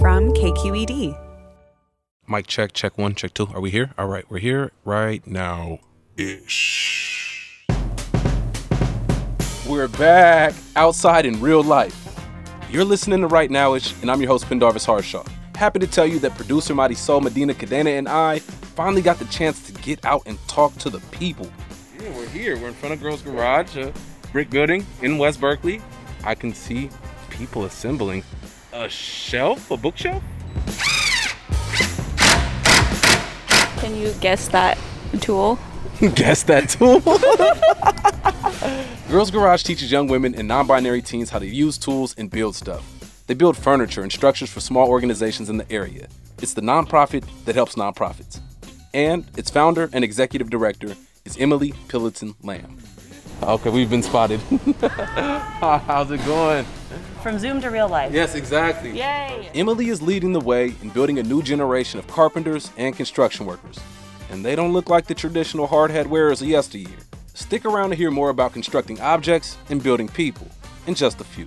From KQED. Mic check, check one, check two. Are we here? All right, we're here right now ish. We're back outside in real life. You're listening to Right Nowish, and I'm your host, Pendarvis Harshaw. Happy to tell you that producer Marisol Medina Cadena and I finally got the chance to get out and talk to the people. Yeah, we're here. We're in front of Girls Garage, uh, a brick building in West Berkeley. I can see people assembling a shelf, a bookshelf. Can you guess that tool? Guess that tool. Girls Garage teaches young women and non binary teens how to use tools and build stuff. They build furniture and structures for small organizations in the area. It's the nonprofit that helps nonprofits. And its founder and executive director is Emily Pilloton Lamb. Okay, we've been spotted. How's it going? From Zoom to real life. Yes, exactly. Yay! Emily is leading the way in building a new generation of carpenters and construction workers and they don't look like the traditional hard hat wearers of yesteryear. Stick around to hear more about constructing objects and building people in just a few.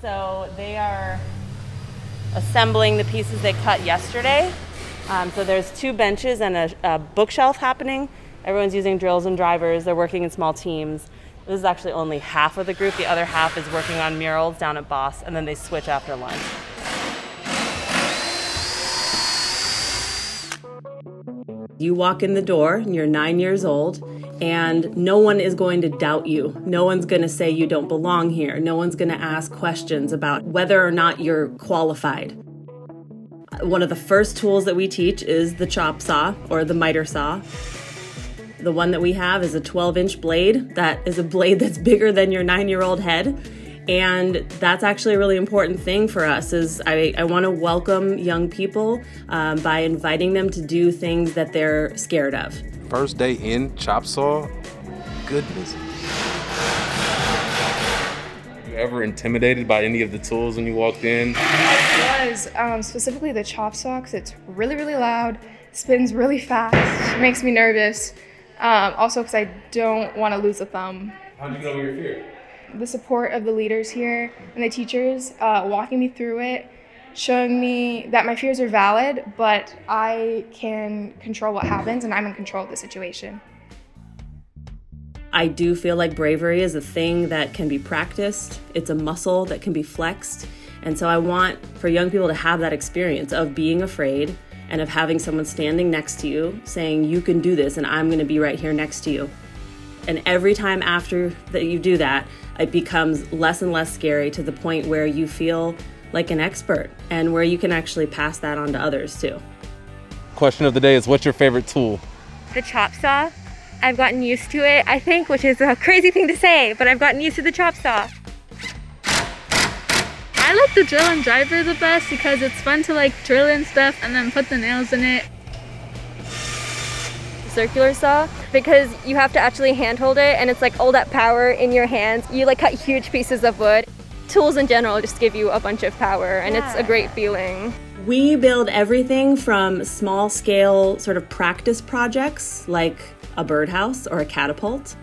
So they are assembling the pieces they cut yesterday um, so there's two benches and a, a, bookshelf happening. Everyone's using drills and drivers. They're working in small teams. This is actually only half of the group. The other half is working on murals down at Boss, and then they switch after lunch. You walk in the door, and you're nine years old, and no one is going to doubt you. No one's going to say you don't belong here. No one's going to ask questions about whether or not you're qualified. One of the first tools that we teach is the chop saw or the miter saw. The one that we have is a 12 inch blade that is a blade that's bigger than your nine year old head. And that's actually a really important thing for us is I, I want to welcome young people um, by inviting them to do things that they're scared of. First day in chop saw, goodness You ever intimidated by any of the tools when you walked in? I was, um, specifically the chop saw, because it's really, really loud, spins really fast, makes me nervous. Um, also, because I don't want to lose a thumb. How did you know your fear? The support of the leaders here and the teachers uh, walking me through it showing me that my fears are valid, but I can control what happens and I'm in control of the situation. I do feel like bravery is a thing that can be practiced, it's a muscle that can be flexed. And so I want for young people to have that experience of being afraid and of having someone standing next to you saying, You can do this, and I'm going to be right here next to you. And every time after that you do that, it becomes less and less scary to the point where you feel like an expert and where you can actually pass that on to others too. Question of the day is what's your favorite tool? The chop saw. I've gotten used to it, I think, which is a crazy thing to say, but I've gotten used to the chop saw. I like the drill and driver the best because it's fun to like drill and stuff and then put the nails in it. Circular saw because you have to actually handhold it and it's like all that power in your hands. You like cut huge pieces of wood. Tools in general just give you a bunch of power and yeah. it's a great feeling. We build everything from small scale sort of practice projects like a birdhouse or a catapult.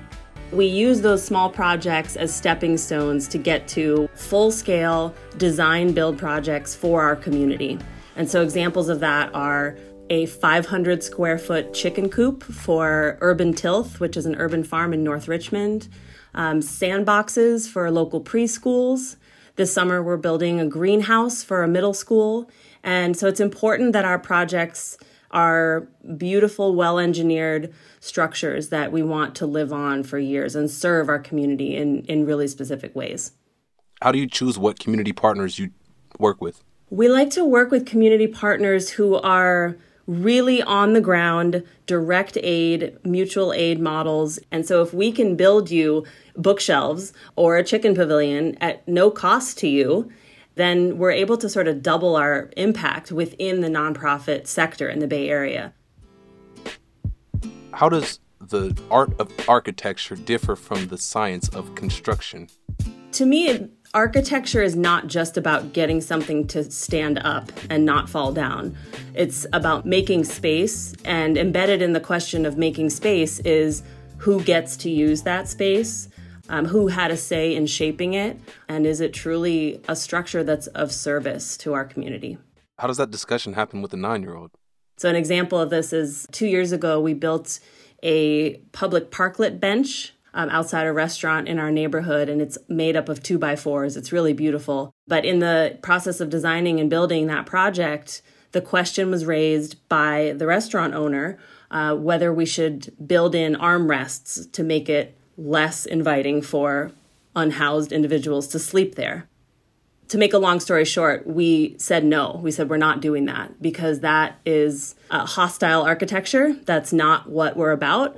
We use those small projects as stepping stones to get to full scale design build projects for our community. And so examples of that are a 500 square foot chicken coop for Urban Tilth, which is an urban farm in North Richmond, um, sandboxes for local preschools. This summer, we're building a greenhouse for a middle school. And so it's important that our projects are beautiful, well engineered structures that we want to live on for years and serve our community in, in really specific ways. How do you choose what community partners you work with? We like to work with community partners who are really on the ground, direct aid, mutual aid models. And so if we can build you bookshelves or a chicken pavilion at no cost to you, then we're able to sort of double our impact within the nonprofit sector in the Bay Area. How does the art of architecture differ from the science of construction? To me, architecture is not just about getting something to stand up and not fall down. It's about making space, and embedded in the question of making space is who gets to use that space, um, who had a say in shaping it, and is it truly a structure that's of service to our community? How does that discussion happen with a nine year old? So, an example of this is two years ago, we built a public parklet bench um, outside a restaurant in our neighborhood, and it's made up of two by fours. It's really beautiful. But in the process of designing and building that project, the question was raised by the restaurant owner uh, whether we should build in armrests to make it less inviting for unhoused individuals to sleep there. To make a long story short, we said no. We said we're not doing that because that is hostile architecture. That's not what we're about.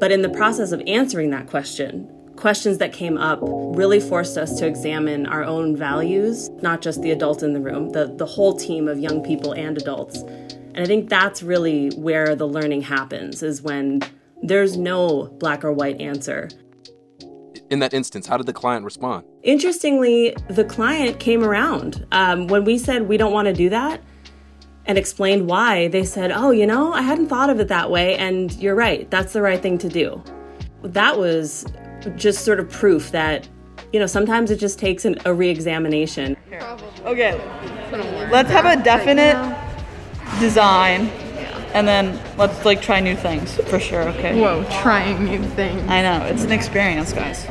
But in the process of answering that question, questions that came up really forced us to examine our own values, not just the adult in the room, the, the whole team of young people and adults. And I think that's really where the learning happens, is when there's no black or white answer. In that instance, how did the client respond? Interestingly, the client came around. Um, when we said we don't want to do that and explained why, they said, Oh, you know, I hadn't thought of it that way, and you're right, that's the right thing to do. That was just sort of proof that, you know, sometimes it just takes an, a re examination. Okay, let's have a definite design and then let's like try new things for sure. Okay. Whoa, trying new things. I know it's an experience, guys.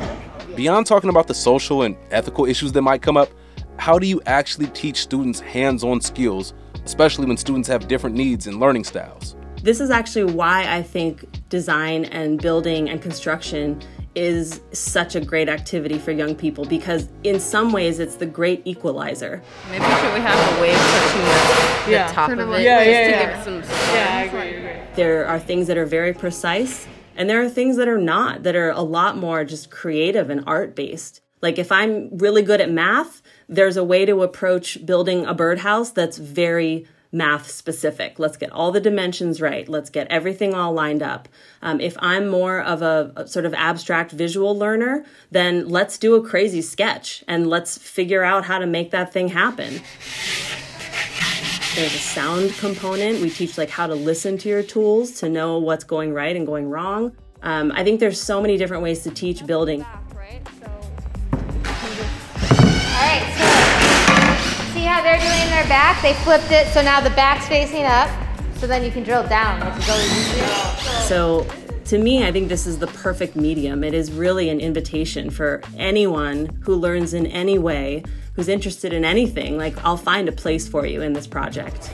Beyond talking about the social and ethical issues that might come up, how do you actually teach students hands-on skills, especially when students have different needs and learning styles? This is actually why I think design and building and construction is such a great activity for young people because in some ways it's the great equalizer. Maybe should we have a wave touching the, the yeah. top of, of it yeah, just yeah, to yeah. give some Yeah, I agree, I agree. There are things that are very precise and there are things that are not that are a lot more just creative and art based. Like if I'm really good at math, there's a way to approach building a birdhouse that's very math specific. Let's get all the dimensions right. Let's get everything all lined up. Um, if I'm more of a, a, sort of abstract visual learner, then let's do a crazy sketch and let's figure out how to make that thing happen. There's a sound component. We teach like how to listen to your tools to know what's going right and going wrong. Um, I think there's so many different ways to teach building. Their back, they flipped it so now the back's facing up. So then you can drill down, which is always easier. So, to me, I think this is the perfect medium. It is really an invitation for anyone who learns in any way, who's interested in anything. Like, I'll find a place for you in this project.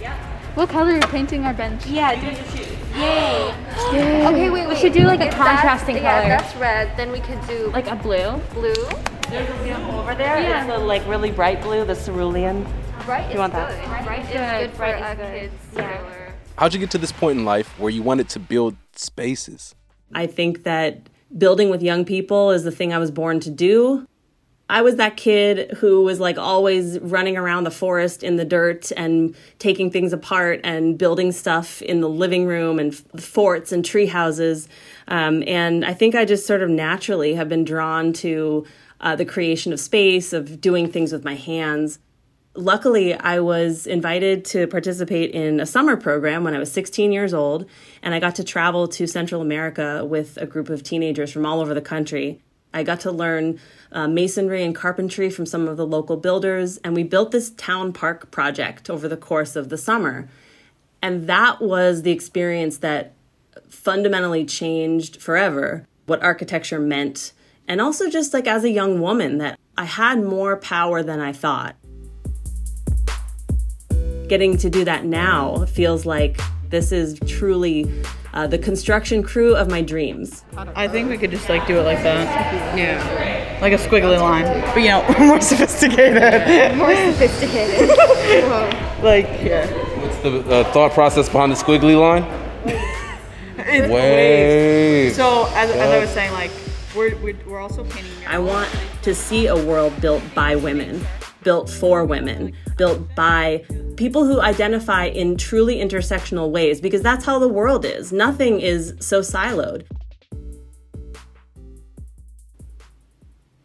What color are you painting our bench? Yeah, do Yay. Yay. Okay, wait, We should do like a If that's- contrasting yeah, color. if that's red, then we could do Like a blue. blue. There's a sample over there. Yeah. It's the like really bright blue, the cerulean. Bright You is want that? good. Bright is Good, good for bright is good. kids. Yeah. How'd you get to this point in life where you wanted to build spaces? I think that building with young people is the thing I was born to do. I was that kid who was like always running around the forest in the dirt and taking things apart and building stuff in the living room and f- forts and tree houses. Um, and I think I just sort of naturally have been drawn to uh, the creation of space, of doing things with my hands. Luckily, I was invited to participate in a summer program when I was 16 years old, and I got to travel to Central America with a group of teenagers from all over the country. I got to learn uh, masonry and carpentry from some of the local builders, and we built this town park project over the course of the summer. And that was the experience that fundamentally changed forever what architecture meant. And also, just like as a young woman, that I had more power than I thought getting to do that now feels like this is truly uh, the construction crew of my dreams. I think we could just like do it like that. Yeah. Like a squiggly line. But you know, more sophisticated. More sophisticated. like, yeah. What's the uh, thought process behind the squiggly line? It's Waves. So, as, as I was saying, like, we're, we're, we're also painting. I want to see a world built by women, built for women, built by people who identify in truly intersectional ways, because that's how the world is. Nothing is so siloed.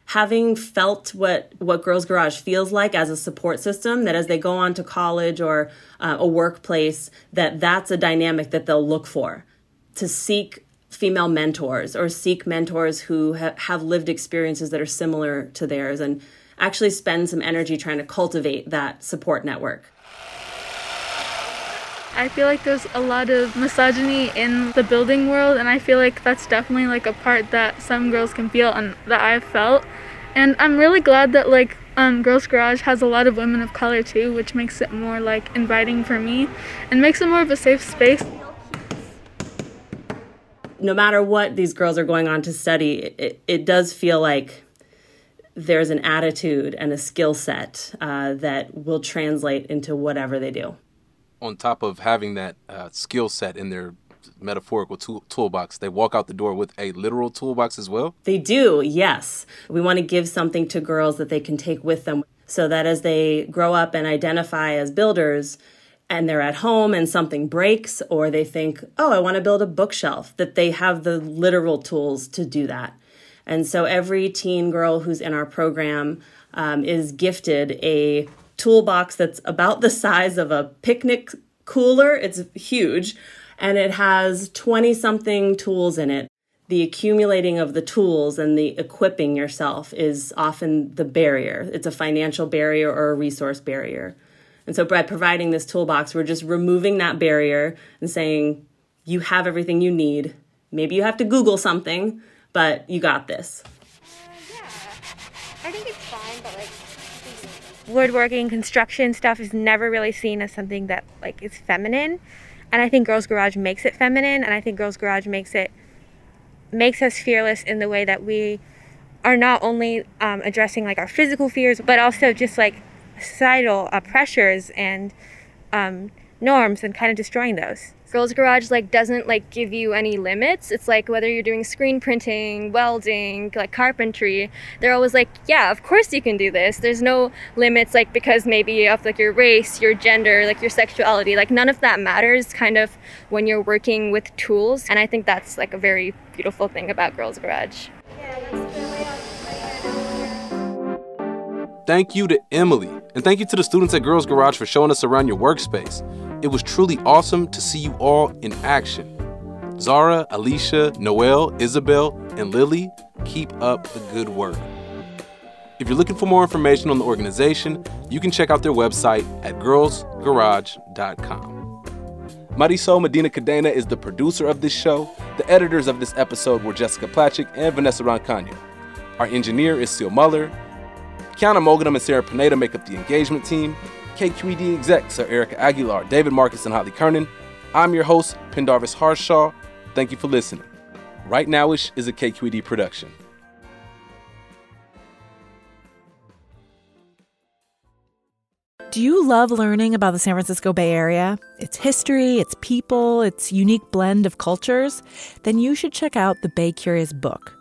having felt what what Girls Garage feels like as a support system that as they go on to college or uh, a workplace that that's a dynamic that they'll look for to seek female mentors or seek mentors who ha- have lived experiences that are similar to theirs and actually spend some energy trying to cultivate that support network. I feel like there's a lot of misogyny in the building world, and I feel like that's definitely like a part that some girls can feel and that I've felt. And I'm really glad that like um, Girls Garage has a lot of women of color too, which makes it more like inviting for me and makes it more of a safe space. No matter what these girls are going on to study, it, it does feel like there's an attitude and a skill set uh, that will translate into whatever they do. On top of having that uh, skill set in their metaphorical tool- toolbox, they walk out the door with a literal toolbox as well. They do, yes. We want to give something to girls that they can take with them so that as they grow up and identify as builders and they're at home and something breaks or they think, oh, I want to build a bookshelf, that they have the literal tools to do that. And so every teen girl who's in our program um, is gifted a toolbox that's about the size of a picnic cooler. It's huge and it has 20 something tools in it. The accumulating of the tools and the equipping yourself is often the barrier. It's a financial barrier or a resource barrier. And so by providing this toolbox, we're just removing that barrier and saying, you have everything you need. Maybe you have to Google something, but you got this. Yeah. I think it's fine, but like woodworking, construction stuff is never really seen as something that like is feminine. And I think Girls Garage makes it feminine and I think Girls Garage makes it makes us fearless in the way that we are not only um, addressing like our physical fears, but also just like societal uh, pressures and um, norms and kind of destroying those. Girls Garage like doesn't like give you any limits. It's like whether you're doing screen printing, welding, like carpentry, they're always like, yeah, of course you can do this. There's no limits like because maybe of like your race, your gender, like your sexuality. Like none of that matters kind of when you're working with tools. And I think that's like a very beautiful thing about Girls Garage. Thank you to Emily, and thank you to the students at Girls Garage for showing us around your workspace. It was truly awesome to see you all in action. Zara, Alicia, Noel, Isabel, and Lily, keep up the good work. If you're looking for more information on the organization, you can check out their website at girlsgarage.com. Marisol Medina Cadena is the producer of this show. The editors of this episode were Jessica Placzek and Vanessa Rancaño. Our engineer is Seal Muller. Kyana Moghadam and Sarah Pineda make up the engagement team. KQED execs are Erika Aguilar, David Marcus, and Holly Kernan. I'm your host, Pendarvis Harshaw. Thank you for listening. Right Nowish is a KQED production. Do you love learning about the San Francisco Bay Area? Its history, its people, its unique blend of cultures? Then you should check out the Bay Curious book.